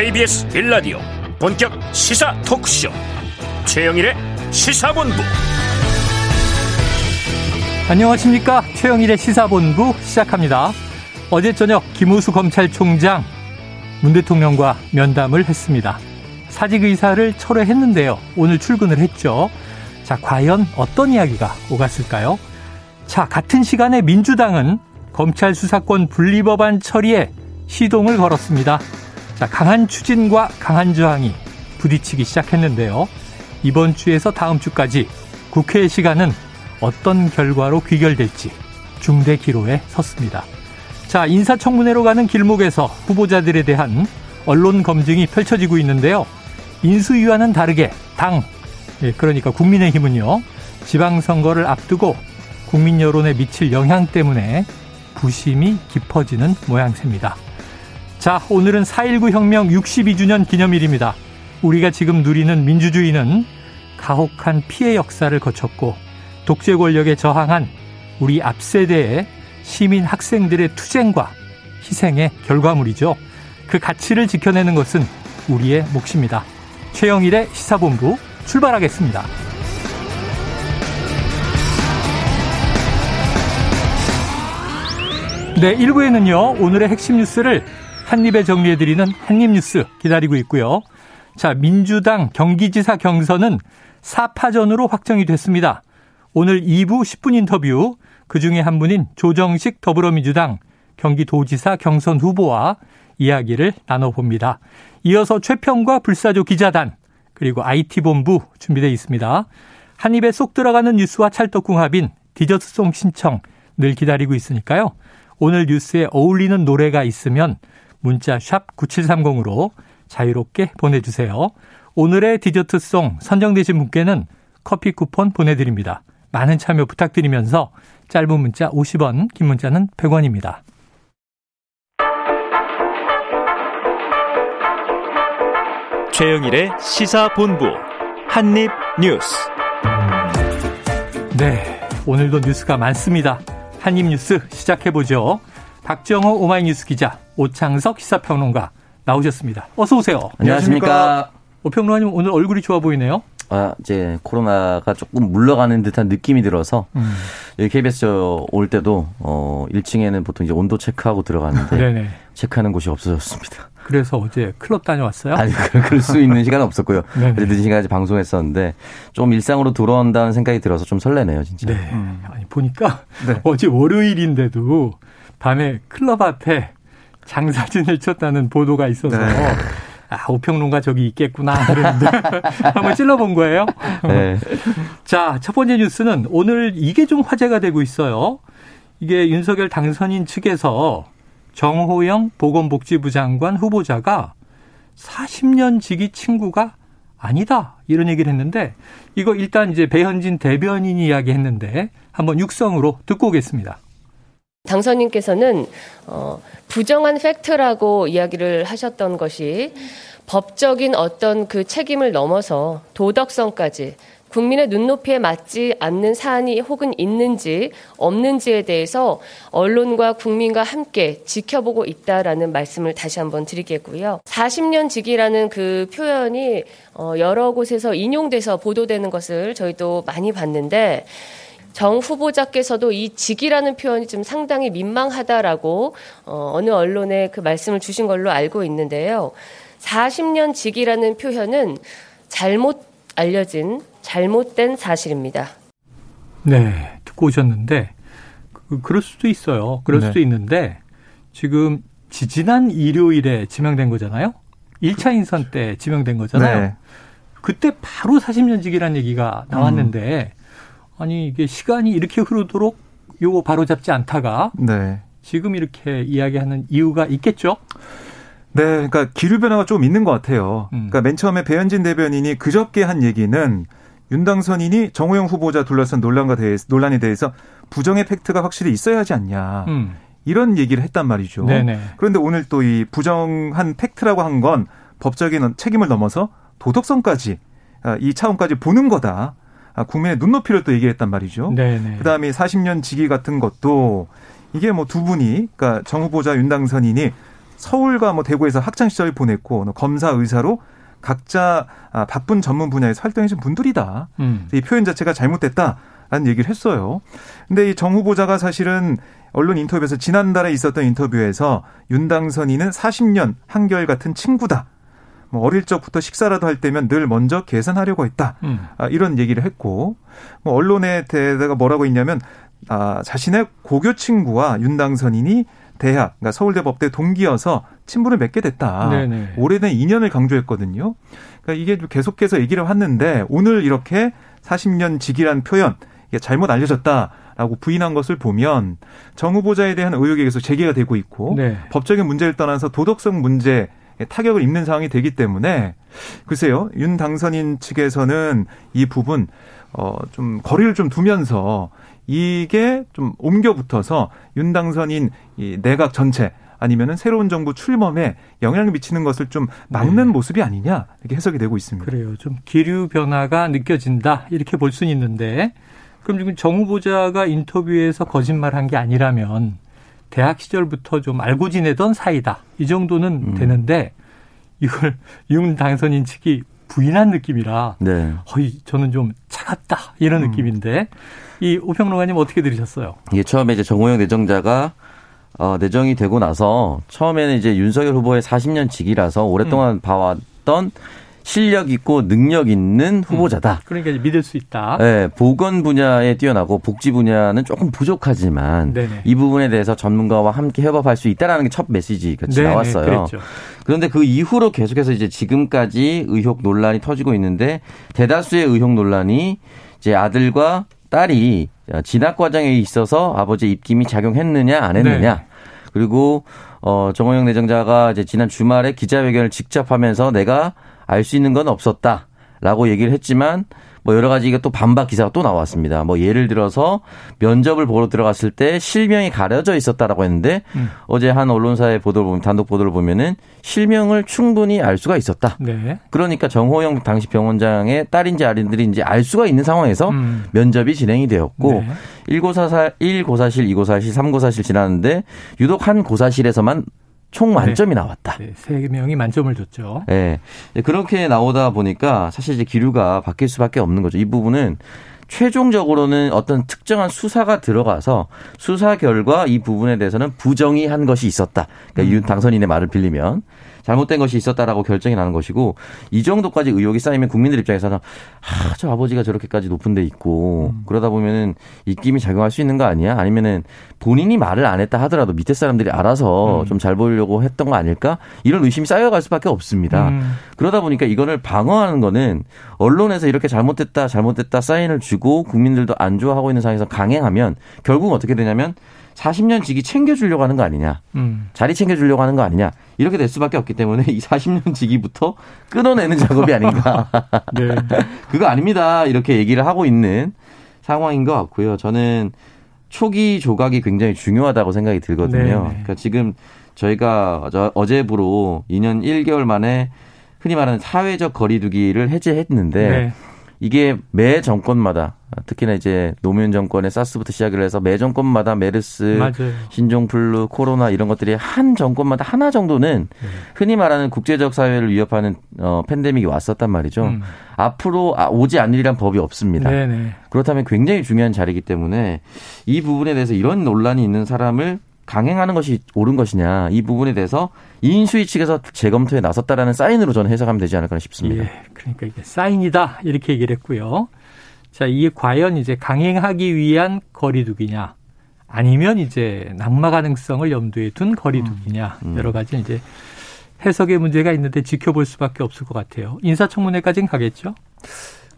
KBS 빌라디오 본격 시사 토크쇼 최영일의 시사본부 안녕하십니까 최영일의 시사본부 시작합니다. 어제 저녁 김우수 검찰총장 문 대통령과 면담을 했습니다. 사직 의사를 철회했는데요. 오늘 출근을 했죠. 자, 과연 어떤 이야기가 오갔을까요? 자, 같은 시간에 민주당은 검찰 수사권 분리법안 처리에 시동을 걸었습니다. 자, 강한 추진과 강한 저항이 부딪히기 시작했는데요. 이번 주에서 다음 주까지 국회 시간은 어떤 결과로 귀결될지 중대 기로에 섰습니다. 자, 인사청문회로 가는 길목에서 후보자들에 대한 언론 검증이 펼쳐지고 있는데요. 인수위와는 다르게 당, 예, 그러니까 국민의힘은요, 지방선거를 앞두고 국민 여론에 미칠 영향 때문에 부심이 깊어지는 모양새입니다. 자, 오늘은 4.19 혁명 62주년 기념일입니다. 우리가 지금 누리는 민주주의는 가혹한 피해 역사를 거쳤고 독재 권력에 저항한 우리 앞세대의 시민 학생들의 투쟁과 희생의 결과물이죠. 그 가치를 지켜내는 것은 우리의 몫입니다. 최영일의 시사본부 출발하겠습니다. 네, 1부에는요, 오늘의 핵심 뉴스를 한입에 정리해드리는 한입뉴스 기다리고 있고요. 자, 민주당 경기지사 경선은 4파전으로 확정이 됐습니다. 오늘 2부 10분 인터뷰, 그 중에 한 분인 조정식 더불어민주당 경기도지사 경선 후보와 이야기를 나눠봅니다. 이어서 최평과 불사조 기자단, 그리고 IT본부 준비되어 있습니다. 한 입에 쏙 들어가는 뉴스와 찰떡궁합인 디저트송 신청 늘 기다리고 있으니까요. 오늘 뉴스에 어울리는 노래가 있으면 문자 샵 9730으로 자유롭게 보내주세요. 오늘의 디저트송 선정되신 분께는 커피 쿠폰 보내드립니다. 많은 참여 부탁드리면서 짧은 문자 50원, 긴 문자는 100원입니다. 최영일의 시사본부 한입뉴스 네, 오늘도 뉴스가 많습니다. 한입뉴스 시작해보죠. 박정호 오마이뉴스 기자, 오창석 시사평론가 나오셨습니다. 어서 오세요. 안녕하십니까. 오평론가님 오늘 얼굴이 좋아 보이네요. 아, 이제 코로나가 조금 물러가는 듯한 느낌이 들어서 음. 여기 KBS 올 때도 어 1층에는 보통 이제 온도 체크하고 들어가는데. 체크하는 곳이 없어졌습니다. 그래서 어제 클럽 다녀왔어요? 아니 그- 그럴 수 있는 시간은 없었고요. 그래도 늦은 시간까지 방송했었는데 좀 일상으로 돌아온다는 생각이 들어서 좀 설레네요, 진짜. 네. 아니, 보니까 어제 월요일인데도 밤에 클럽 앞에 장사진을 쳤다는 보도가 있어서 아, 오평론가 저기 있겠구나. 그랬는데 한번 찔러본 거예요. 네. 자, 첫 번째 뉴스는 오늘 이게 좀 화제가 되고 있어요. 이게 윤석열 당선인 측에서 정호영 보건복지부 장관 후보자가 40년 지기 친구가 아니다. 이런 얘기를 했는데 이거 일단 이제 배현진 대변인이 이야기했는데 한번 육성으로 듣고 오겠습니다. 당선인께서는 어, 부정한 팩트라고 이야기를 하셨던 것이 법적인 어떤 그 책임을 넘어서 도덕성까지 국민의 눈높이에 맞지 않는 사안이 혹은 있는지 없는지에 대해서 언론과 국민과 함께 지켜보고 있다라는 말씀을 다시 한번 드리겠고요. 40년 직이라는 그 표현이 어, 여러 곳에서 인용돼서 보도되는 것을 저희도 많이 봤는데 정 후보자께서도 이 직이라는 표현이 좀 상당히 민망하다라고 어, 어느 언론에 그 말씀을 주신 걸로 알고 있는데요. 40년 직이라는 표현은 잘못 알려진 잘못된 사실입니다. 네, 듣고 오셨는데 그, 그럴 수도 있어요. 그럴 네. 수도 있는데 지금 지지난 일요일에 지명된 거잖아요. 1차 인선 때 지명된 거잖아요. 네. 그때 바로 40년직이라는 얘기가 나왔는데 아니 이게 시간이 이렇게 흐르도록 요거 바로 잡지 않다가 네. 지금 이렇게 이야기하는 이유가 있겠죠? 네, 그러니까 기류 변화가 좀 있는 것 같아요. 음. 그러니까 맨 처음에 배현진 대변인이 그저께 한 얘기는 윤당선인이 정호영 후보자 둘러싼 논란과 대해 논란에 대해서 부정의 팩트가 확실히 있어야 하지 않냐. 음. 이런 얘기를 했단 말이죠. 네네. 그런데 오늘 또 이 부정한 팩트라고 한 건 법적인 책임을 넘어서 도덕성까지 아, 이 차원까지 보는 거다. 아, 국민의 눈높이를 또 얘기했단 말이죠. 네네. 그다음에 40년 직위 같은 것도 이게 뭐 두 분이 그러니까 정 후보자 윤당선인이 서울과 뭐 대구에서 학창 시절을 보냈고 검사 의사로 각자 아, 바쁜 전문 분야에서 활동해준 분들이다. 음. 이 표현 자체가 잘못됐다라는 얘기를 했어요. 근데 이 정 후보자가 사실은 언론 인터뷰에서 지난달에 있었던 인터뷰에서 윤당선이는 40년 한결 같은 친구다. 뭐 어릴 적부터 식사라도 할 때면 늘 먼저 계산하려고 했다. 음. 아, 이런 얘기를 했고 뭐 언론에 대다가 뭐라고 했냐면 아, 자신의 고교 친구와 윤당선인이 대학, 그러니까 서울대 법대 동기여서 친분을 맺게 됐다. 네네. 오래된 인연을 강조했거든요. 그러니까 이게 계속해서 얘기를 했는데 오늘 이렇게 40년 직이란 표현 이게 잘못 알려졌다라고 부인한 것을 보면 정 후보자에 대한 의혹이 계속 제기가 되고 있고 네. 법적인 문제를 떠나서 도덕성 문제 타격을 입는 상황이 되기 때문에 글쎄요 윤 당선인 측에서는 이 부분 어좀 거리를 좀 두면서 이게 좀 옮겨 붙어서 윤 당선인 이 내각 전체 아니면은 새로운 정부 출범에 영향을 미치는 것을 좀 막는 네. 모습이 아니냐 이렇게 해석이 되고 있습니다. 그래요. 좀 기류 변화가 느껴진다 이렇게 볼 수는 있는데 그럼 지금 정 후보자가 인터뷰에서 거짓말한 게 아니라면 대학 시절부터 좀 알고 지내던 사이다 이 정도는 음. 되는데 이걸 윤 당선인 측이 부인한 느낌이라 네. 거의 저는 좀 차갑다 이런 음. 느낌인데 이 오평론가님 어떻게 들으셨어요? 이게 처음에 이제 정호영 내정자가 어, 내정이 되고 나서 처음에는 이제 윤석열 후보의 40년 직이라서 오랫동안 음. 봐왔던 실력 있고 능력 있는 후보자다. 음. 그러니까 믿을 수 있다. 네, 보건 분야에 뛰어나고 복지 분야는 조금 부족하지만 네네. 이 부분에 대해서 전문가와 함께 협업할 수 있다라는 게 첫 메시지 같이 네네, 나왔어요. 그랬죠. 그런데 그 이후로 계속해서 이제 지금까지 의혹 논란이 터지고 있는데 대다수의 의혹 논란이 이제 아들과 딸이 진학 과정에 있어서 아버지 입김이 작용했느냐 안 했느냐 네. 그리고 어 정호영 내정자가 이제 지난 주말에 기자회견을 직접 하면서 내가 알 수 있는 건 없었다 라고 얘기를 했지만 뭐 여러 가지 또 반박 기사가 또 나왔습니다. 뭐 예를 들어서 면접을 보러 들어갔을 때 실명이 가려져 있었다라고 했는데 음. 어제 한 언론사의 보도를 보면 단독 보도를 보면은 실명을 충분히 알 수가 있었다. 네. 그러니까 정호영 당시 병원장의 딸인지 아들인지 알 수가 있는 상황에서 음. 면접이 진행이 되었고 네. 1고사실, 1고사실, 2고사실, 3고사실 지났는데 유독 한 고사실에서만 총 만점이 네. 나왔다. 네, 세 명이 만점을 줬죠. 네. 그렇게 나오다 보니까 사실 이제 기류가 바뀔 수밖에 없는 거죠. 이 부분은 최종적으로는 어떤 특정한 수사가 들어가서 수사 결과 이 부분에 대해서는 부정이 한 것이 있었다. 그러니까 음. 윤 당선인의 말을 빌리면 잘못된 것이 있었다라고 결정이 나는 것이고 이 정도까지 의혹이 쌓이면 국민들 입장에서는 아, 저 아버지가 저렇게까지 높은 데 있고 음. 그러다 보면은 입김이 작용할 수 있는 거 아니야? 아니면은 본인이 말을 안 했다 하더라도 밑에 사람들이 알아서 음. 좀잘 보이려고 했던 거 아닐까? 이런 의심이 쌓여갈 수밖에 없습니다. 음. 그러다 보니까 이거를 방어하는 거는 언론에서 이렇게 잘못됐다, 잘못됐다 사인을 주고 국민들도 안 좋아하고 있는 상황에서 강행하면 결국 어떻게 되냐면 40년 지기 챙겨주려고 하는 거 아니냐. 음. 자리 챙겨주려고 하는 거 아니냐. 이렇게 될 수밖에 없기 때문에 이 40년 지기부터 끊어내는 작업이 아닌가. 네. 그거 아닙니다. 이렇게 얘기를 하고 있는 상황인 것 같고요. 저는 초기 조각이 굉장히 중요하다고 생각이 들거든요. 네. 그러니까 지금 저희가 어제부로 2년 1개월 만에 흔히 말하는 사회적 거리두기를 해제했는데 네. 이게 매 정권마다 특히나 이제 노무현 정권의 사스부터 시작을 해서 매 정권마다 메르스, 맞아요. 신종플루, 코로나 이런 것들이 한 정권마다 하나 정도는 네. 흔히 말하는 국제적 사회를 위협하는 어 팬데믹이 왔었단 말이죠. 음. 앞으로 아, 오지 않으리란 법이 없습니다. 네네. 그렇다면 굉장히 중요한 자리이기 때문에 이 부분에 대해서 이런 논란이 있는 사람을 강행하는 것이 옳은 것이냐 이 부분에 대해서 인수위 측에서 재검토에 나섰다라는 사인으로 저는 해석하면 되지 않을까 싶습니다. 예, 그러니까 이게 사인이다 이렇게 얘기를 했고요. 자, 이게 과연 이제 강행하기 위한 거리두기냐 아니면 이제 낙마 가능성을 염두에 둔 거리두기냐 음, 음. 여러 가지 이제 해석의 문제가 있는데 지켜볼 수밖에 없을 것 같아요. 인사청문회까지는 가겠죠?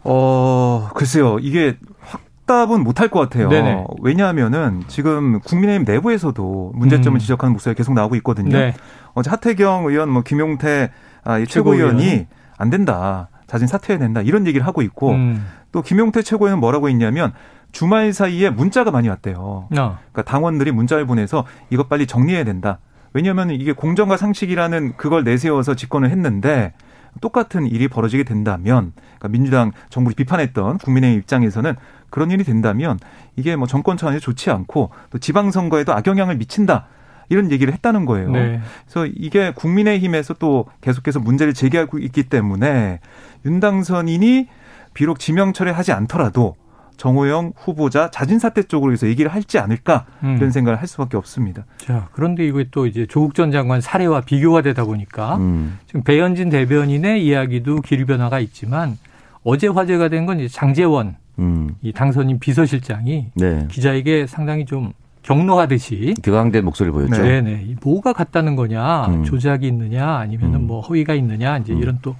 어, 글쎄요. 이게 확 답은 못할 것 같아요. 네네. 왜냐하면은 지금 국민의힘 내부에서도 문제점을 음. 지적하는 목소리가 계속 나오고 있거든요. 네. 어제 하태경 의원, 뭐 김용태 아, 최고위원이 안 된다. 자진 사퇴해야 된다. 이런 얘기를 하고 있고 음. 또 김용태 최고위원은 뭐라고 했냐면 주말 사이에 문자가 많이 왔대요. 어. 그러니까 당원들이 문자를 보내서 이것 빨리 정리해야 된다. 왜냐하면 이게 공정과 상식이라는 그걸 내세워서 집권을 했는데 똑같은 일이 벌어지게 된다면 그러니까 민주당 정부를 비판했던 국민의 입장에서는 그런 일이 된다면 이게 뭐 정권 차원에서 좋지 않고 또 지방선거에도 악영향을 미친다. 이런 얘기를 했다는 거예요. 네. 그래서 이게 국민의힘에서 또 계속해서 문제를 제기하고 있기 때문에 윤당선인이 비록 지명 철회하지 않더라도 정호영 후보자 자진 사퇴 쪽으로 해서 얘기를 할지 않을까 음. 이런 생각을 할 수밖에 없습니다. 자 그런데 이거 또 이제 조국 전 장관 사례와 비교가 되다 보니까 음. 지금 배현진 대변인의 이야기도 기류 변화가 있지만 어제 화제가 된건 이제 장재원 음. 이 당선인 비서실장이 네. 기자에게 상당히 좀 경로하듯이 격앙된 목소리를 보였죠. 네네. 네. 뭐가 같다는 거냐, 음. 조작이 있느냐, 아니면은 음. 뭐 허위가 있느냐, 이제 음. 이런 또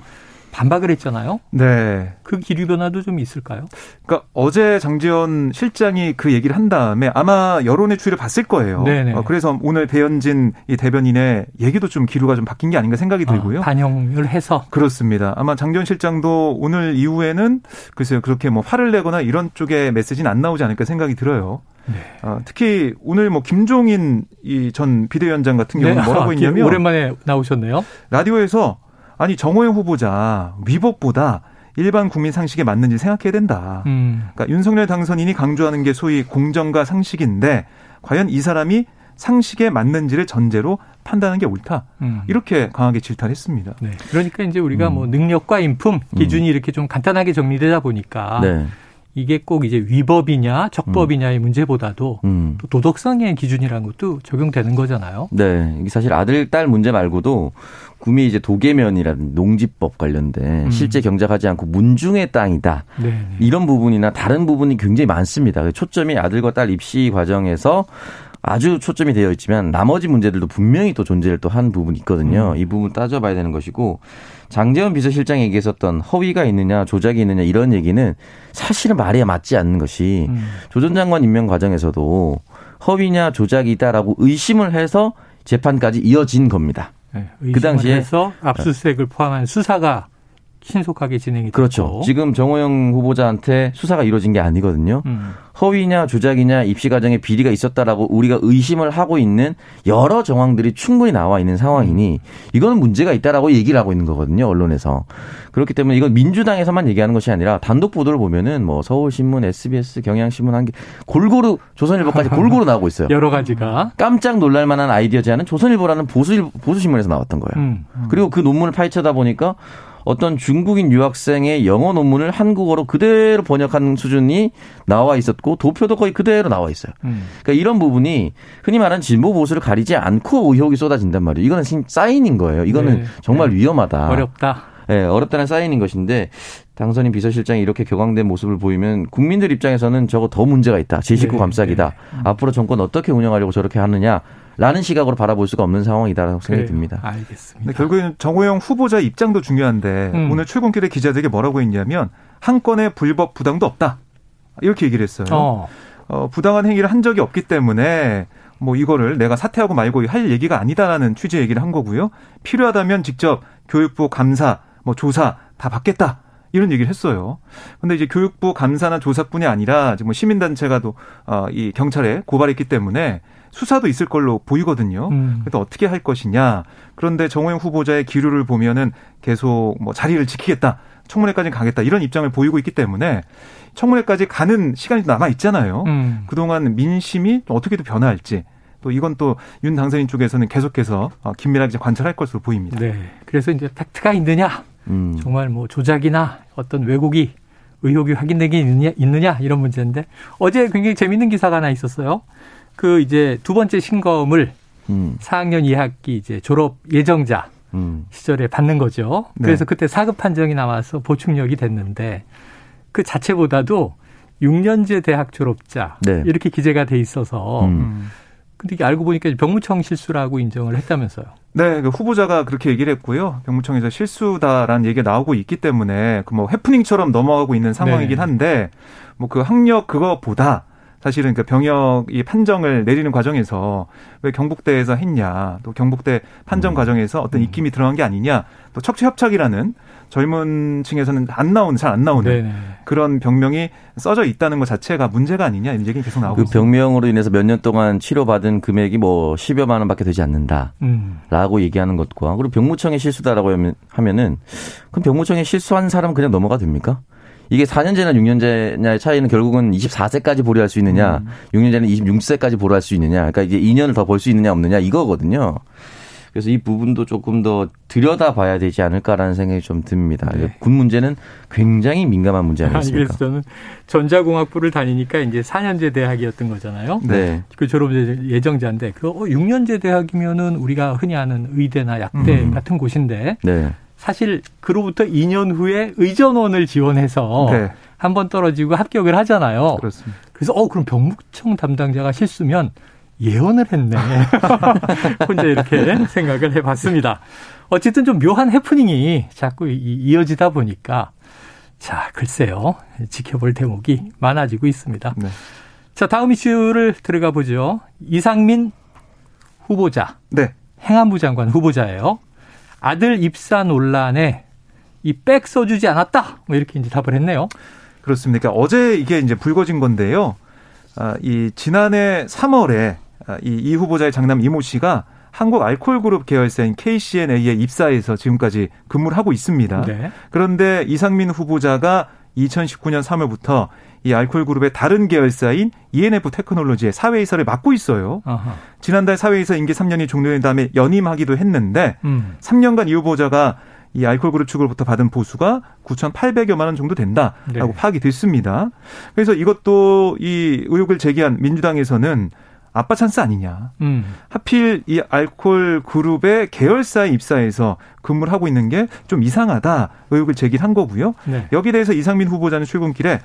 반박을 했잖아요. 네. 그 기류 변화도 좀 있을까요? 그러니까 어제 장지원 실장이 그 얘기를 한 다음에 아마 여론의 추이를 봤을 거예요. 네네. 어, 그래서 오늘 배현진 이 대변인의 얘기도 좀 기류가 좀 바뀐 게 아닌가 생각이 들고요. 아, 반영을 해서 그렇습니다. 아마 장지원 실장도 오늘 이후에는 글쎄요 그렇게 뭐 화를 내거나 이런 쪽의 메시지는 안 나오지 않을까 생각이 들어요. 네. 어, 특히 오늘 뭐 김종인 이 전 비대위원장 같은 경우는 네. 뭐라고 아, 했냐면 오랜만에 나오셨네요. 라디오에서 아니 정호영 후보자 위법보다 일반 국민 상식에 맞는지 생각해야 된다. 음. 그러니까 윤석열 당선인이 강조하는 게 소위 공정과 상식인데 과연 이 사람이 상식에 맞는지를 전제로 판단하는 게 옳다. 음. 이렇게 강하게 질타했습니다. 네. 그러니까 이제 우리가 음. 뭐 능력과 인품 기준이 음. 이렇게 좀 간단하게 정리되다 보니까 네. 이게 꼭 이제 위법이냐 적법이냐의 음. 문제보다도 음. 또 도덕성의 기준이라는 것도 적용되는 거잖아요. 네, 이게 사실 아들 딸 문제 말고도 구미 이제 도계면이라든 농지법 관련된 음. 실제 경작하지 않고 문중의 땅이다 네네. 네. 이런 부분이나 다른 부분이 굉장히 많습니다. 초점이 아들과 딸 입시 과정에서 아주 초점이 되어 있지만 나머지 문제들도 분명히 또 존재를 또 한 부분이 있거든요. 음. 이 부분 따져봐야 되는 것이고 장재원 비서실장이 얘기했었던 허위가 있느냐 조작이 있느냐 이런 얘기는 사실은 말이 맞지 않는 것이 음. 조전 장관 임명 과정에서도 허위냐 조작이다라고 의심을 해서 재판까지 이어진 겁니다. 네, 그 당시에 서 압수수색을 포함한 수사가 신속하게 진행이 그렇죠. 됐고. 지금 정호영 후보자한테 수사가 이루어진 게 아니거든요. 음. 허위냐 조작이냐 입시 과정에 비리가 있었다라고 우리가 의심을 하고 있는 여러 정황들이 충분히 나와 있는 상황이니 이거는 문제가 있다라고 얘기를 하고 있는 거거든요. 언론에서. 그렇기 때문에 이건 민주당에서만 얘기하는 것이 아니라 단독 보도를 보면은 뭐 서울신문, SBS, 경향신문 한 게 골고루 조선일보까지 골고루 나오고 있어요. 여러 가지가 깜짝 놀랄 만한 아이디어 제안은 조선일보라는 보수 보수신문에서 나왔던 거예요. 음, 음. 그리고 그 논문을 파헤쳐다 보니까 어떤 중국인 유학생의 영어 논문을 한국어로 그대로 번역한 수준이 나와 있었고 도표도 거의 그대로 나와 있어요. 음. 그러니까 이런 부분이 흔히 말하는 진보 보수를 가리지 않고 의혹이 쏟아진단 말이에요. 이거는 사인인 거예요. 이거는 네. 정말 네. 위험하다. 어렵다. 예, 네, 어렵다는 사인인 것인데 당선인 비서실장이 이렇게 격앙된 모습을 보이면 국민들 입장에서는 저거 더 문제가 있다. 제 식구 네. 감싸기다. 네. 앞으로 정권 어떻게 운영하려고 저렇게 하느냐. 라는 시각으로 바라볼 수가 없는 상황이다라고 생각이 듭니다. 알겠습니다. 결국에는 정호영 후보자 입장도 중요한데 음. 오늘 출근길에 기자들에게 뭐라고 했냐면 한 건의 불법 부당도 없다. 이렇게 얘기를 했어요. 어. 어, 부당한 행위를 한 적이 없기 때문에 뭐 이거를 내가 사퇴하고 말고 할 얘기가 아니다라는 취지의 얘기를 한 거고요. 필요하다면 직접 교육부 감사, 뭐 조사 다 받겠다. 이런 얘기를 했어요. 근데 이제 교육부 감사나 조사뿐이 아니라 지금 뭐 시민단체가 또, 어, 이 경찰에 고발했기 때문에 수사도 있을 걸로 보이거든요. 음. 그래서 어떻게 할 것이냐. 그런데 정호영 후보자의 기류를 보면은 계속 뭐 자리를 지키겠다. 청문회까지 가겠다. 이런 입장을 보이고 있기 때문에 청문회까지 가는 시간이 남아 있잖아요. 음. 그동안 민심이 어떻게 든 변화할지 또 이건 또 윤 당선인 쪽에서는 계속해서 어, 긴밀하게 관찰할 것으로 보입니다. 네. 그래서 이제 팩트가 있느냐, 음. 정말 뭐 조작이나 어떤 왜곡이 의혹이 확인되기 있느냐, 있느냐 이런 문제인데 어제 굉장히 재밌는 기사가 하나 있었어요. 그 이제 두 번째 신검을 음. 4학년 2학기 이제 졸업 예정자 음. 시절에 받는 거죠. 네. 그래서 그때 사급 판정이 나와서 보충력이 됐는데 그 자체보다도 6년제 대학 졸업자 네. 이렇게 기재가 돼 있어서 음. 근데 이게 알고 보니까 병무청 실수라고 인정을 했다면서요. 네, 그 후보자가 그렇게 얘기를 했고요. 병무청에서 실수다라는 얘기가 나오고 있기 때문에 그 뭐 해프닝처럼 넘어가고 있는 상황이긴 네. 한데 뭐 그 학력 그거보다 사실은 그 병역 이 판정을 내리는 과정에서 왜 경북대에서 했냐, 또 경북대 판정 음. 과정에서 어떤 음. 입김이 들어간 게 아니냐, 또 척추협착이라는 젊은 층에서는 안 나오는 잘 안 나오는 네네. 그런 병명이 써져 있다는 것 자체가 문제가 아니냐 이런 얘기는 계속 나오고 그 있습니다. 병명으로 인해서 몇 년 동안 치료받은 금액이 뭐 10여만 원밖에 되지 않는다라고 음. 얘기하는 것과 그리고 병무청의 실수다라고 하면은 그럼 병무청에 실수한 사람은 그냥 넘어가 됩니까? 이게 4년제나 6년제냐의 차이는 결국은 24세까지 보류할 수 있느냐, 음. 6년제는 26세까지 보류할 수 있느냐, 그러니까 이제 2년을 더볼수 있느냐 없느냐 이거거든요. 그래서 이 부분도 조금 더 들여다봐야 되지 않을까라는 생각이 좀 듭니다. 네. 군 문제는 굉장히 민감한 문제 아니겠습니까? 아니, 그래서 저는 전자공학부를 다니니까 이제 4년제 대학이었던 거잖아요. 네. 그 졸업 예정자인데 그 6년제 어, 대학이면은 우리가 흔히 아는 의대나 약대 음. 같은 곳인데 네. 사실 그로부터 2년 후에 의전원을 지원해서 네. 한번 떨어지고 합격을 하잖아요. 그렇습니다. 그래서 어 그럼 병무청 담당자가 실수면 예언을 했네. 혼자 이렇게 생각을 해봤습니다. 어쨌든 좀 묘한 해프닝이 자꾸 이어지다 보니까 자 글쎄요 지켜볼 대목이 많아지고 있습니다. 네. 자 다음 이슈를 들어가 보죠. 이상민 후보자, 네. 행안부 장관 후보자예요. 아들 입사 논란에 이 백 써주지 않았다. 뭐 이렇게 이제 답을 했네요. 그렇습니까? 어제 이게 이제 불거진 건데요. 아, 이 지난해 3월에 아, 이, 이 후보자의 장남 이모 씨가 한국 알코올 그룹 계열사인 KCNA에 입사해서 지금까지 근무를 하고 있습니다. 네. 그런데 이상민 후보자가 2019년 3월부터 이 알코올 그룹의 다른 계열사인 ENF 테크놀로지의 사회이사를 맡고 있어요. 아하. 지난달 사회이사 임기 3년이 종료된 다음에 연임하기도 했는데 음. 3년간 이 후보자가 이 알코올 그룹 측으로부터 받은 보수가 9,800여만 원 정도 된다라고 네. 파악이 됐습니다. 그래서 이것도 이 의혹을 제기한 민주당에서는 아빠 찬스 아니냐. 음. 하필 이 알콜 그룹의 계열사에 입사해서 근무를 하고 있는 게 좀 이상하다 의혹을 제기한 거고요. 네. 여기에 대해서 이상민 후보자는 출근길에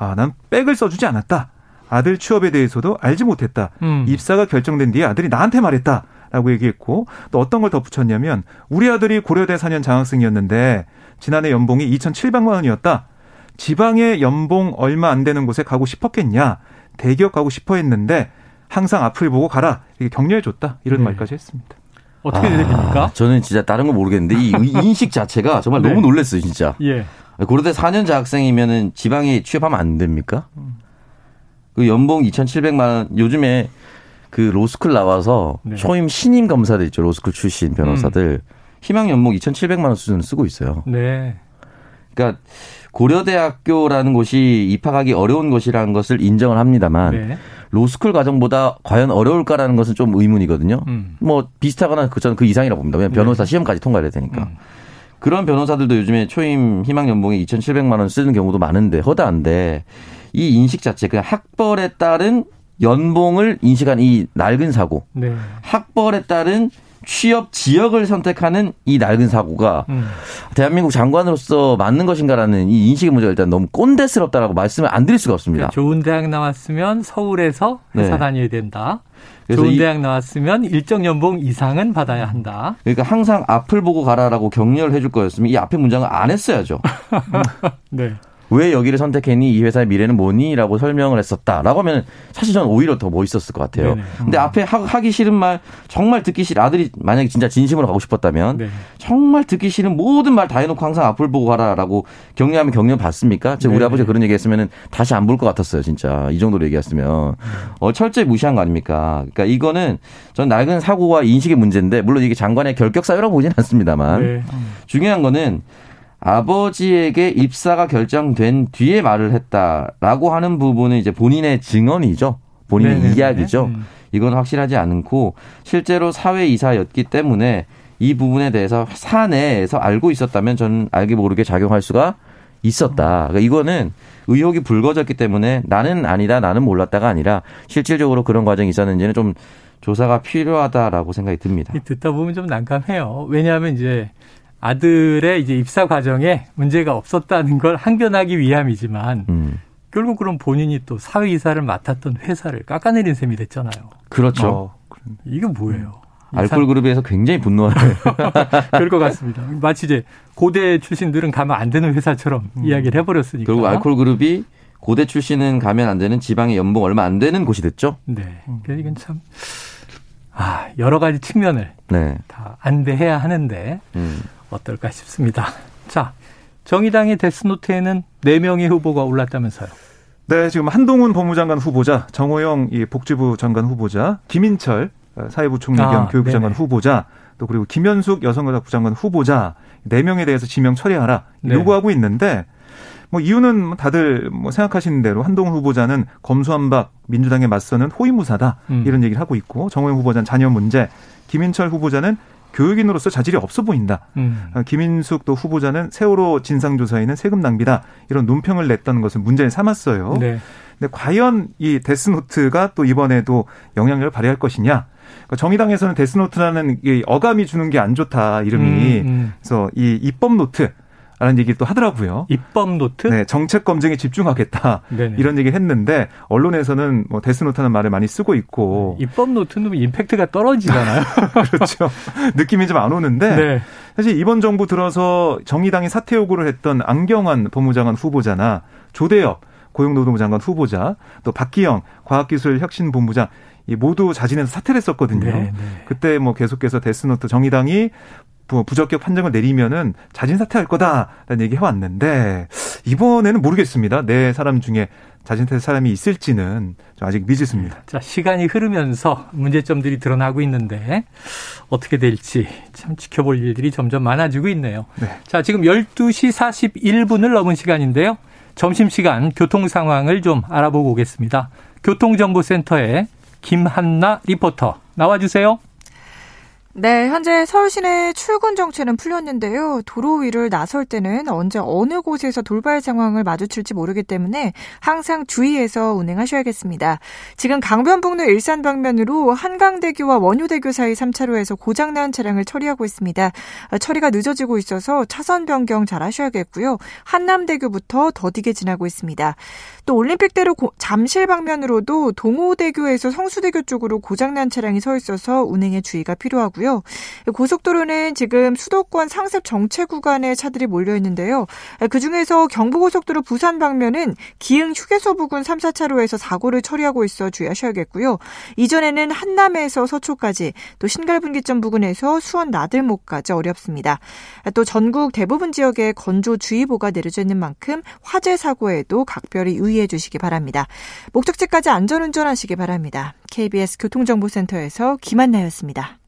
아, 난 백을 써주지 않았다. 아들 취업에 대해서도 알지 못했다. 음. 입사가 결정된 뒤에 아들이 나한테 말했다. 라고 얘기했고 또 어떤 걸 덧붙였냐면 우리 아들이 고려대 4년 장학생이었는데 지난해 연봉이 2,700만 원이었다. 지방에 연봉 얼마 안 되는 곳에 가고 싶었겠냐. 대기업 가고 싶어 했는데 항상 앞을 보고 가라. 이게 격려해 줬다. 이런 네. 말까지 했습니다. 어떻게 아, 됩니까? 저는 진짜 다른 건 모르겠는데 이 인식 자체가 정말 네. 너무 놀랐어요, 진짜. 예. 고려대 4년제 학생이면은 지방에 취업하면 안 됩니까? 그 연봉 2,700만 원 요즘에 그 로스쿨 나와서 네. 초임 신임 검사들 있죠. 로스쿨 출신 변호사들 음. 희망 연봉 2,700만 원 수준을 쓰고 있어요. 네. 그러니까 고려대학교라는 곳이 입학하기 어려운 곳이라는 것을 인정을 합니다만 네. 로스쿨 과정보다 과연 어려울까라는 것은 좀 의문이거든요. 음. 뭐 비슷하거나 그 저는 그 이상이라고 봅니다. 왜냐면 변호사 네. 시험까지 통과해야 되니까. 음. 그런 변호사들도 요즘에 초임 희망 연봉에 2,700만 원 쓰는 경우도 많은데 허다한데 이 인식 자체 그냥 학벌에 따른 연봉을 인식한 이 낡은 사고. 네. 학벌에 따른 취업 지역을 선택하는 이 낡은 사고가 음. 대한민국 장관으로서 맞는 것인가라는 이 인식의 문제가 일단 너무 꼰대스럽다라고 말씀을 안 드릴 수가 없습니다. 그러니까 좋은 대학 나왔으면 서울에서 회사 네. 다녀야 된다. 좋은 대학 나왔으면 일정 연봉 이상은 받아야 한다. 그러니까 항상 앞을 보고 가라라고 격려를 해줄 거였으면 이 앞의 문장을 안 했어야죠. 네. 왜 여기를 선택했니? 이 회사의 미래는 뭐니? 라고 설명을 했었다 라고 하면 사실 저는 오히려 더 멋있었을 것 같아요. 네네. 근데 음. 앞에 하, 기 싫은 말, 정말 듣기 싫은 아들이 만약에 진짜 진심으로 가고 싶었다면 네. 정말 듣기 싫은 모든 말 다 해놓고 항상 앞을 보고 가라라고 격려하면 격려 받습니까? 제 우리 아버지가 그런 얘기 했으면 다시 안 볼 것 같았어요. 진짜. 이 정도로 얘기했으면. 어, 철저히 무시한 거 아닙니까? 그러니까 이거는 전 낡은 사고와 인식의 문제인데 물론 이게 장관의 결격 사유라고 보지는 않습니다만 네. 중요한 거는 아버지에게 입사가 결정된 뒤에 말을 했다라고 하는 부분은 이제 본인의 증언이죠. 본인의 네네네. 이야기죠. 음. 이건 확실하지 않고 실제로 사회 이사였기 때문에 이 부분에 대해서 사내에서 알고 있었다면 저는 알게 모르게 작용할 수가 있었다. 그러니까 이거는 의혹이 불거졌기 때문에 나는 아니다, 나는 몰랐다가 아니라 실질적으로 그런 과정이 있었는지는 좀 조사가 필요하다라고 생각이 듭니다. 듣다 보면 좀 난감해요. 왜냐하면 이제 아들의 이제 입사 과정에 문제가 없었다는 걸 항변하기 위함이지만 음. 결국 그럼 본인이 또 사회 이사를 맡았던 회사를 깎아내린 셈이 됐잖아요. 그렇죠. 어, 이게 뭐예요? 음. 알콜 그룹에서 굉장히 분노하는 그럴 것 같습니다. 마치 이제 고대 출신들은 가면 안 되는 회사처럼 음. 이야기를 해버렸으니까. 결국 알콜 그룹이 고대 출신은 가면 안 되는 지방의 연봉 얼마 안 되는 곳이 됐죠. 네. 그러니까 이건 참 아, 여러 가지 측면을 네. 다 안대해야 하는데 음. 어떨까 싶습니다. 자, 정의당의 데스노트에는 4명의 후보가 올랐다면서요. 네, 지금 한동훈 법무장관 후보자, 정호영 이 복지부 장관 후보자, 김인철 어, 사회부 총리 겸 아, 교육부 장관 후보자, 또 그리고 김현숙 여성가족부 장관 후보자 4명에 대해서 지명 처리하라 네. 요구하고 있는데 뭐 이유는 다들 뭐 생각하시는 대로 한동훈 후보자는 검수한박 민주당에 맞서는 호위무사다 음. 이런 얘기를 하고 있고 정호영 후보자는 자녀 문제, 김인철 후보자는 교육인으로서 자질이 없어 보인다. 음. 어, 김인숙 또 후보자는 세월호 진상조사에는 세금 낭비다. 이런 논평을 냈던 것을 문제에 삼았어요. 네. 근데 과연 이 데스노트가 또 이번에도 영향력을 발휘할 것이냐? 그러니까 정의당에서는 데스노트라는 이 어감이 주는 게 안 좋다 이름이. 음, 음. 그래서 이 입법 노트 라는 얘기를 또 하더라고요. 입법 노트? 네, 정책 검증에 집중하겠다. 네네. 이런 얘기를 했는데 언론에서는 뭐 데스노트라는 말을 많이 쓰고 있고 네, 입법 노트는 임팩트가 떨어지잖아요. 그렇죠. 느낌이 좀 안 오는데 네. 사실 이번 정부 들어서 정의당이 사퇴 요구를 했던 안경환 법무장관 후보자나 조대엽 고용노동부 장관 후보자 또 박기영 과학기술혁신본부장 이 모두 자진해서 사퇴를 했었거든요. 네, 네. 그때 뭐 계속해서 데스노트 정의당이 부적격 판정을 내리면은 자진 사퇴할 거다라는 얘기 해왔는데 이번에는 모르겠습니다. 내 사람 중에 자진 사퇴 사람이 있을지는 좀 아직 미지수입니다. 자 시간이 흐르면서 문제점들이 드러나고 있는데 어떻게 될지 참 지켜볼 일들이 점점 많아지고 있네요. 네. 자 지금 12시 41분을 넘은 시간인데요. 점심시간 교통 상황을 좀 알아보고 오겠습니다. 교통정보센터에 김한나 리포터 나와주세요. 네, 현재 서울 시내 출근 정체는 풀렸는데요. 도로 위를 나설 때는 언제 어느 곳에서 돌발 상황을 마주칠지 모르기 때문에 항상 주의해서 운행하셔야겠습니다. 지금 강변북로 일산 방면으로 한강대교와 원효대교 사이 3차로에서 고장난 차량을 처리하고 있습니다. 처리가 늦어지고 있어서 차선 변경 잘 하셔야겠고요. 한남대교부터 더디게 지나고 있습니다. 또 올림픽대로 잠실 방면으로도 동호대교에서 성수대교 쪽으로 고장난 차량이 서 있어서 운행에 주의가 필요하고요. 고속도로는 지금 수도권 상습 정체 구간에 차들이 몰려 있는데요. 그중에서 경부고속도로 부산 방면은 기흥 휴게소 부근 3, 4차로에서 사고를 처리하고 있어 주의하셔야겠고요. 이전에는 한남에서 서초까지 또 신갈분기점 부근에서 수원 나들목까지 어렵습니다. 또 전국 대부분 지역에 건조주의보가 내려져 있는 만큼 화재 사고에도 각별히 유의 주의해 주시기 바랍니다. 목적지까지 안전운전 하시기 바랍니다. KBS 교통정보센터에서 김한나였습니다.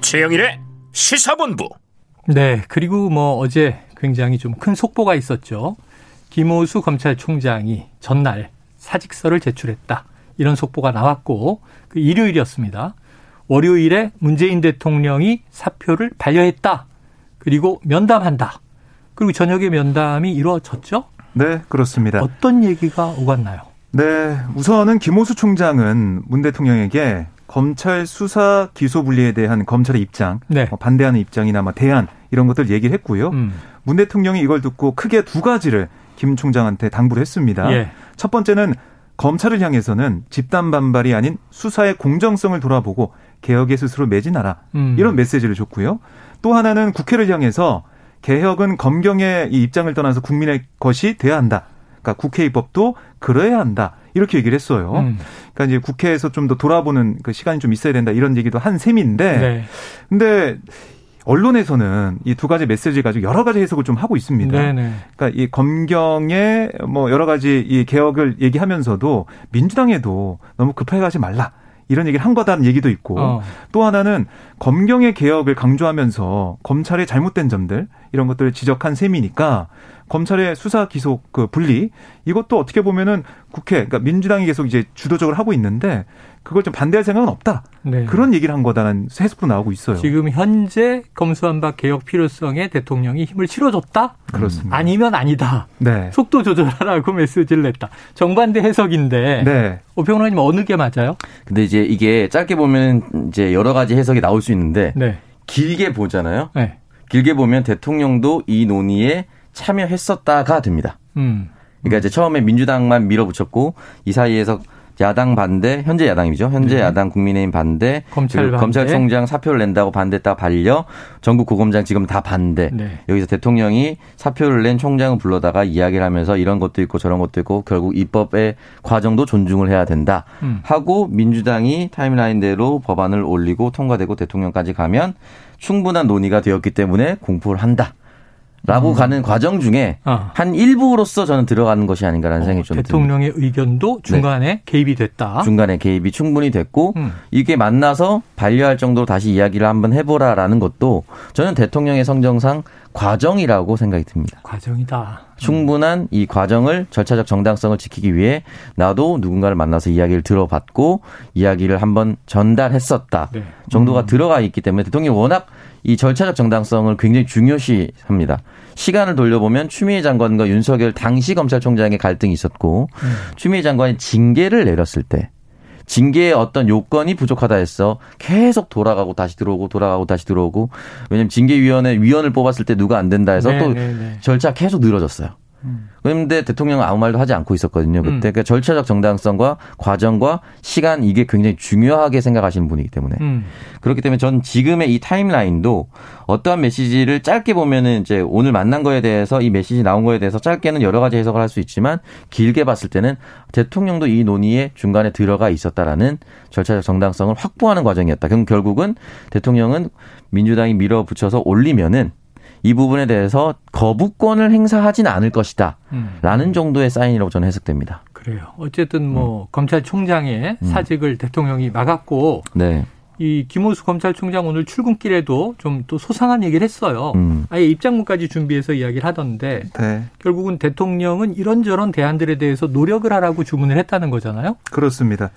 최영일의 시사본부. 네, 그리고 뭐 어제 굉장히 좀 큰 속보가 있었죠. 김호수 검찰총장이 전날 사직서를 제출했다. 이런 속보가 나왔고 그 일요일이었습니다. 월요일에 문재인 대통령이 사표를 반려했다. 그리고 면담한다. 그리고 저녁에 면담이 이루어졌죠? 네, 그렇습니다. 어떤 얘기가 오갔나요? 네, 우선은 김호수 총장은 문 대통령에게 검찰 수사 기소 분리에 대한 검찰의 입장, 네. 뭐 반대하는 입장이나 뭐 대안 이런 것들 얘기를 했고요. 음. 문 대통령이 이걸 듣고 크게 두 가지를 김 총장한테 당부를 했습니다. 예. 첫 번째는 검찰을 향해서는 집단 반발이 아닌 수사의 공정성을 돌아보고 개혁에 스스로 매진하라. 음. 이런 메시지를 줬고요. 또 하나는 국회를 향해서 개혁은 검경의 이 입장을 떠나서 국민의 것이 돼야 한다. 그러니까 국회 입법도 그래야 한다. 이렇게 얘기를 했어요. 음. 그러니까 이제 국회에서 좀 더 돌아보는 그 시간이 좀 있어야 된다. 이런 얘기도 한 셈인데. 네. 근데 언론에서는 이 두 가지 메시지 가지고 여러 가지 해석을 좀 하고 있습니다. 네네. 그러니까 이 검경의 뭐 여러 가지 이 개혁을 얘기하면서도 민주당에도 너무 급하게 가지 말라. 이런 얘기를 한 거다는 얘기도 있고 어. 또 하나는 검경의 개혁을 강조하면서 검찰의 잘못된 점들 이런 것들을 지적한 셈이니까 검찰의 수사 기소 그 분리 이것도 어떻게 보면은 국회 그러니까 민주당이 계속 이제 주도적으로 하고 있는데 그걸 좀 반대할 생각은 없다. 네. 그런 얘기를 한 거다라는 해석도 나오고 있어요. 지금 현재 검수한박 개혁 필요성에 대통령이 힘을 실어줬다? 그렇습니다. 아니면 아니다. 네. 속도 조절하라고 메시지를 냈다. 정반대 해석인데. 네. 오평론님 어느 게 맞아요? 근데 이제 이게 짧게 보면 이제 여러 가지 해석이 나올 수 있는데 네. 길게 보잖아요. 네. 길게 보면 대통령도 이 논의에 참여했었다가 됩니다. 음. 그러니까 이제 처음에 민주당만 밀어붙였고 이 사이에서 야당 반대, 현재 야당이죠. 현재 네. 야당 국민의힘 반대, 검찰 반대. 검찰총장 사표를 낸다고 반대했다 반려, 전국 고검장 지금 다 반대. 네. 여기서 대통령이 사표를 낸 총장을 불러다가 이야기를 하면서 이런 것도 있고 저런 것도 있고 결국 입법의 과정도 존중을 해야 된다. 음. 하고 민주당이 타임라인대로 법안을 올리고 통과되고 대통령까지 가면 충분한 논의가 되었기 때문에 공포를 한다. 라고 음. 가는 과정 중에 어. 한 일부로서 저는 들어가는 것이 아닌가라는 어, 생각이 좀 대통령의 듭니다. 의견도 중간에 네. 개입이 됐다. 중간에 개입이 충분히 됐고 음. 이게 만나서 반려할 정도로 다시 이야기를 한번 해보라라는 것도 저는 대통령의 성정상 과정이라고 생각이 듭니다. 과정이다. 충분한 이 과정을 절차적 정당성을 지키기 위해 나도 누군가를 만나서 이야기를 들어봤고 이야기를 한번 전달했었다 네. 정도가 음. 들어가 있기 때문에 대통령이 워낙 이 절차적 정당성을 굉장히 중요시합니다. 시간을 돌려보면 추미애 장관과 윤석열 당시 검찰총장의 갈등이 있었고 음. 추미애 장관이 징계를 내렸을 때 징계의 어떤 요건이 부족하다 해서 계속 돌아가고 다시 들어오고 돌아가고 다시 들어오고 왜냐면 징계위원회 위원을 뽑았을 때 누가 안 된다 해서 네, 또 네, 네. 절차 계속 늘어졌어요. 그런데 대통령은 아무 말도 하지 않고 있었거든요. 그때 음. 그러니까 절차적 정당성과 과정과 시간 이게 굉장히 중요하게 생각하시는 분이기 때문에 음. 그렇기 때문에 전 지금의 이 타임라인도 어떠한 메시지를 짧게 보면은 이제 오늘 만난 거에 대해서 이 메시지 나온 거에 대해서 짧게는 여러 가지 해석을 할 수 있지만 길게 봤을 때는 대통령도 이 논의에 중간에 들어가 있었다라는 절차적 정당성을 확보하는 과정이었다. 그럼 결국은 대통령은 민주당이 밀어붙여서 올리면은 이 부분에 대해서 거부권을 행사하진 않을 것이다. 음. 라는 정도의 사인이라고 저는 해석됩니다. 그래요. 어쨌든 뭐 음. 검찰총장의 음. 사직을 대통령이 막았고 네. 이 김호수 검찰총장 오늘 출근길에도 좀 또 소상한 얘기를 했어요. 음. 아예 입장문까지 준비해서 이야기를 하던데 네. 결국은 대통령은 이런저런 대안들에 대해서 노력을 하라고 주문을 했다는 거잖아요. 그렇습니다.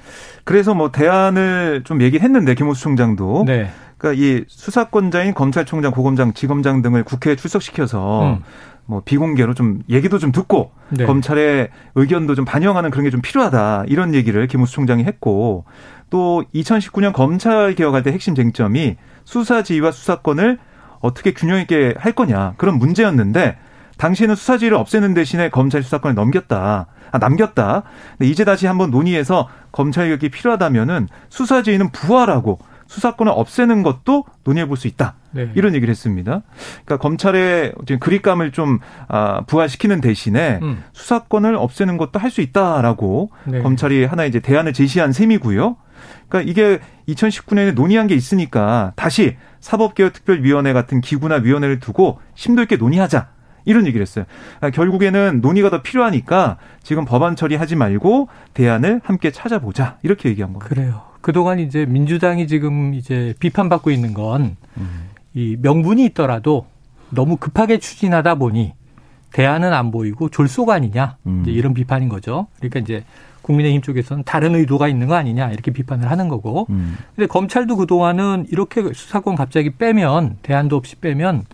그래서 뭐 대안을 좀 얘기했는데 김호수 총장도 네. 그러니까 이 수사권자인 검찰총장, 고검장, 지검장 등을 국회에 출석시켜서 음. 뭐 비공개로 좀 얘기도 좀 듣고 네. 검찰의 의견도 좀 반영하는 그런 게 좀 필요하다 이런 얘기를 김우수 총장이 했고 또 2019년 검찰 개혁할 때 핵심 쟁점이 수사 지휘와 수사권을 어떻게 균형 있게 할 거냐 그런 문제였는데 당시에는 수사 지휘를 없애는 대신에 검찰 수사권을 넘겼다. 아, 남겼다. 근데 이제 다시 한번 논의해서 검찰 개혁이 필요하다면은 수사 지휘는 부활하고 수사권을 없애는 것도 논의해 볼 수 있다. 네. 이런 얘기를 했습니다. 그러니까 검찰의 그립감을 좀 아, 부활시키는 대신에 음. 수사권을 없애는 것도 할 수 있다라고 네. 검찰이 하나 이제 대안을 제시한 셈이고요. 그러니까 이게 2019년에 논의한 게 있으니까 다시 사법개혁특별위원회 같은 기구나 위원회를 두고 심도 있게 논의하자. 이런 얘기를 했어요. 그러니까 결국에는 논의가 더 필요하니까 지금 법안 처리하지 말고 대안을 함께 찾아보자. 이렇게 얘기한 겁니다. 그래요. 그동안 이제 민주당이 지금 이제 비판받고 있는 건이 명분이 있더라도 너무 급하게 추진하다 보니 대안은 안 보이고 졸속 아니냐 음. 이런 비판인 거죠. 그러니까 이제 국민의힘 쪽에서는 다른 의도가 있는 거 아니냐 이렇게 비판을 하는 거고. 음. 근데 검찰도 그 동안은 이렇게 수사권 갑자기 빼면 대안도 없이 빼면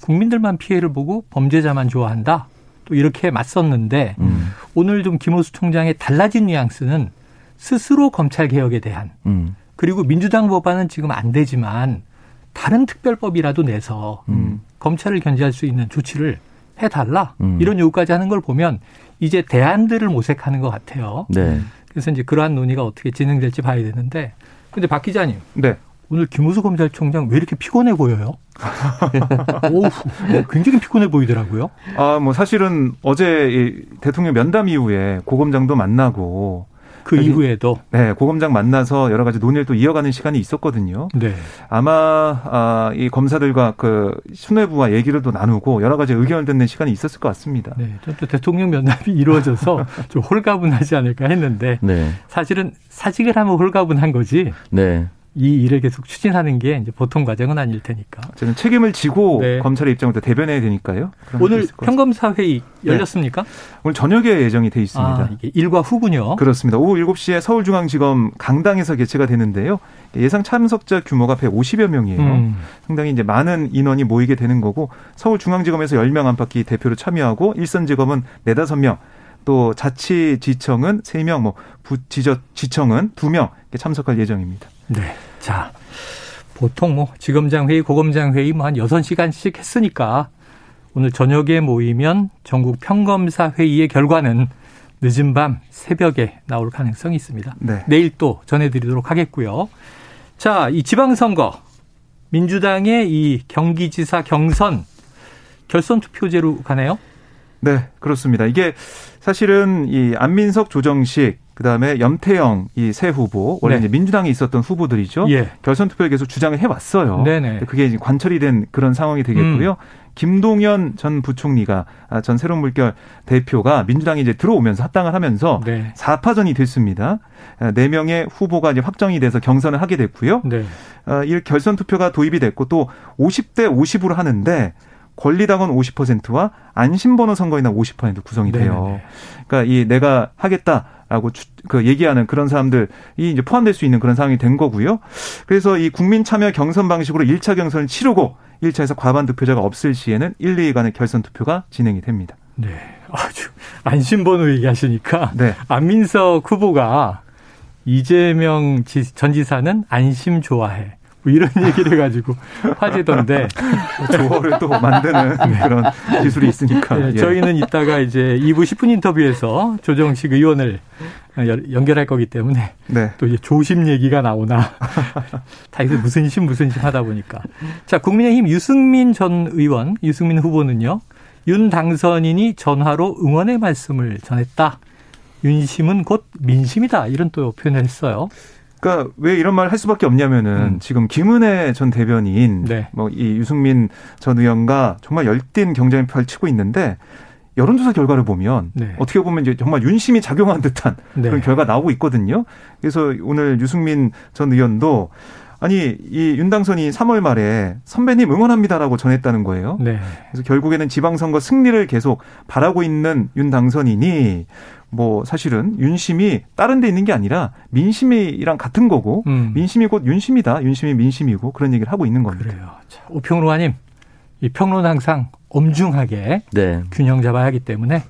국민들만 피해를 보고 범죄자만 좋아한다. 또 이렇게 맞섰는데 음. 오늘 좀 김호수 총장의 달라진 뉘앙스는 스스로 검찰 개혁에 대한 음. 그리고 민주당 법안은 지금 안 되지만 다른 특별법이라도 내서 음. 검찰을 견제할 수 있는 조치를 해달라 음. 이런 요구까지 하는 걸 보면 이제 대안들을 모색하는 것 같아요. 네. 그래서 이제 그러한 논의가 어떻게 진행될지 봐야 되는데 근데 박 기자님, 네. 오늘 김우수 검찰총장 왜 이렇게 피곤해 보여요? 오, 굉장히 피곤해 보이더라고요. 아, 뭐 사실은 어제 대통령 면담 이후에 고검장도 만나고 그 이후에도 네 고검장 만나서 여러 가지 논의를 또 이어가는 시간이 있었거든요. 네. 아마 아, 이 검사들과 그 수뇌부와 얘기를 또 나누고 여러 가지 의견을 듣는 시간이 있었을 것 같습니다. 네, 또 대통령 면담이 이루어져서 좀 홀가분하지 않을까 했는데 네. 사실은 사직을 하면 홀가분한 거지. 네. 이 일을 계속 추진하는 게 이제 보통 과정은 아닐 테니까. 저는 책임을 지고 네. 검찰의 입장을 대변해야 되니까요. 오늘 평검사 회의 네. 열렸습니까? 네. 오늘 저녁에 예정이 돼 있습니다. 아, 이게 일과 후군요. 그렇습니다. 오후 7시에 서울중앙지검 강당에서 개최가 되는데요. 예상 참석자 규모가 150여 명이에요. 음. 상당히 이제 많은 인원이 모이게 되는 거고 서울중앙지검에서 10명 안팎이 대표로 참여하고 일선지검은 4, 5명 또 자치지청은 3명, 뭐 부지저 지청은 2명 참석할 예정입니다. 네. 자, 보통 뭐 지검장 회의, 고검장 회의 뭐한 6시간씩 했으니까 오늘 저녁에 모이면 전국 평검사 회의의 결과는 늦은 밤 새벽에 나올 가능성이 있습니다. 네. 내일 또 전해드리도록 하겠고요. 자, 이 지방선거 민주당의 이 경기지사 경선 결선 투표제로 가네요. 네, 그렇습니다. 이게 사실은 이 안민석, 조정식 그다음에 염태영 이 새 후보 원래 네. 이제 민주당에 있었던 후보들이죠. 예. 결선 투표를 계속 주장을 해 왔어요. 네네. 그게 이제 관철이 된 그런 상황이 되겠고요. 음. 김동연 전 부총리가 아, 전 새로운 물결 대표가 민주당이 이제 들어오면서 합당을 하면서 네. 4파전이 됐습니다. 아, 네 명의 후보가 이제 확정이 돼서 경선을 하게 됐고요. 네. 어, 이 결선 투표가 도입이 됐고 또 50대 50으로 하는데 권리당원 50%와 안심번호 선거인단 50% 구성이 돼요. 네네네. 그러니까 이 내가 하겠다 라고 주, 그 얘기하는 그런 사람들이 이제 포함될 수 있는 그런 상황이 된 거고요. 그래서 이 국민 참여 경선 방식으로 1차 경선을 치르고 1차에서 과반 득표자가 없을 시에는 1, 2일간의 결선 투표가 진행이 됩니다. 네. 아주 안심번호 얘기하시니까 네. 안민석 후보가 이재명 지- 전 지사는 안심 좋아해. 뭐 이런 얘기를 해가지고 화제던데. 조어를 또 만드는 그런 기술이 있으니까. 예, 예. 저희는 이따가 이제 2부 10분 인터뷰에서 조정식 의원을 연- 연결할 거기 때문에 네. 또 이제 조심 얘기가 나오나. 다 이제 무슨 심 무슨 심 하다 보니까. 자 국민의힘 유승민 전 의원 유승민 후보는요. 윤 당선인이 전화로 응원의 말씀을 전했다. 윤심은 곧 민심이다. 이런 또 표현을 했어요 그러니까 왜 이런 말 할 수밖에 없냐면은 음. 지금 김은혜 전 대변인 네. 뭐이 유승민 전 의원과 정말 열띤 경쟁을 펼치고 있는데 여론조사 결과를 보면 네. 어떻게 보면 이제 정말 윤심이 작용한 듯한 네. 그런 결과 나오고 있거든요. 그래서 오늘 유승민 전 의원도 아니 이 윤당선이 3월 말에 선배님 응원합니다라고 전했다는 거예요. 네. 그래서 결국에는 지방선거 승리를 계속 바라고 있는 윤 당선인이 뭐 사실은 윤심이 다른 데 있는 게 아니라 민심이랑 같은 거고 음. 민심이 곧 윤심이다. 윤심이 민심이고 그런 얘기를 하고 있는 겁니다. 그래요 자, 오평로아님 이 평론 항상 엄중하게 네. 균형 잡아야 하기 때문에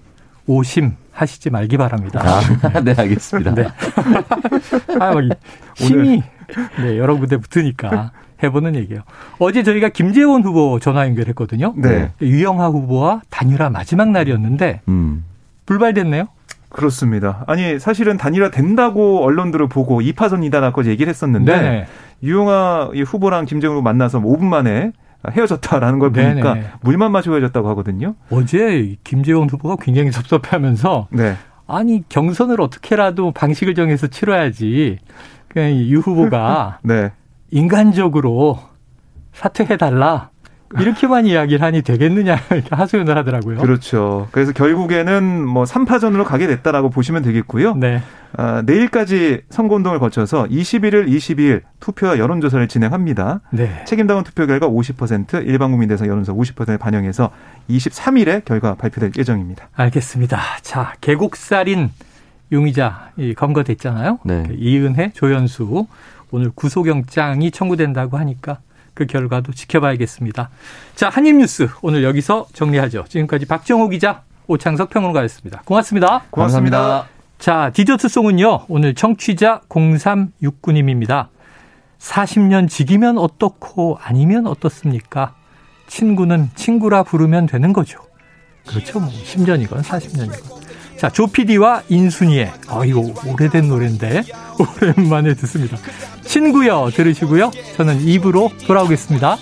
오심 하시지 말기 바랍니다. 아, 네, 알겠습니다. 네. 아, 막 이- 힘이 네, 여러 군데 붙으니까 해보는 얘기예요. 어제 저희가 김재원 후보 전화 연결했거든요. 네. 유영하 후보와 단일화 마지막 날이었는데 음. 불발됐네요. 그렇습니다. 아니 사실은 단일화 된다고 언론들을 보고 2파전이다라고 얘기를 했었는데 네. 유용하 이 후보랑 김정은 후보 만나서 5분 만에 헤어졌다라는 걸 네네. 보니까 물만 마시고 헤어졌다고 하거든요. 어제 김재원 후보가 굉장히 섭섭해하면서 네. 아니 경선을 어떻게라도 방식을 정해서 치러야지. 이유 후보가 네. 인간적으로 사퇴해달라. 이렇게만 이야기를 하니 되겠느냐 이렇게 하소연을 하더라고요. 그렇죠. 그래서 결국에는 뭐 3파전으로 가게 됐다라고 보시면 되겠고요. 네. 아, 내일까지 선거운동을 거쳐서 21일, 22일 투표와 여론조사를 진행합니다. 네. 책임다운 투표 결과 50%, 일반 국민 대상 여론조사 50%를 반영해서 23일에 결과 발표될 예정입니다. 알겠습니다. 자, 계곡살인 용의자 이 검거됐잖아요. 네. 그 이은혜, 조현수 오늘 구속영장이 청구된다고 하니까 그 결과도 지켜봐야겠습니다. 자, 한입뉴스 오늘 여기서 정리하죠. 지금까지 박정호 기자, 오창석 평론가였습니다. 고맙습니다. 고맙습니다. 감사합니다. 자, 디저트송은요. 오늘 청취자 0369님입니다. 40년 지기면 어떻고 아니면 어떻습니까? 친구는 친구라 부르면 되는 거죠. 그렇죠. 뭐 10년이건 40년이건. 자, 조피디와 인순이의 아 이거 오래된 노래인데 오랜만에 듣습니다. 친구여 들으시고요. 저는 입으로 돌아오겠습니다.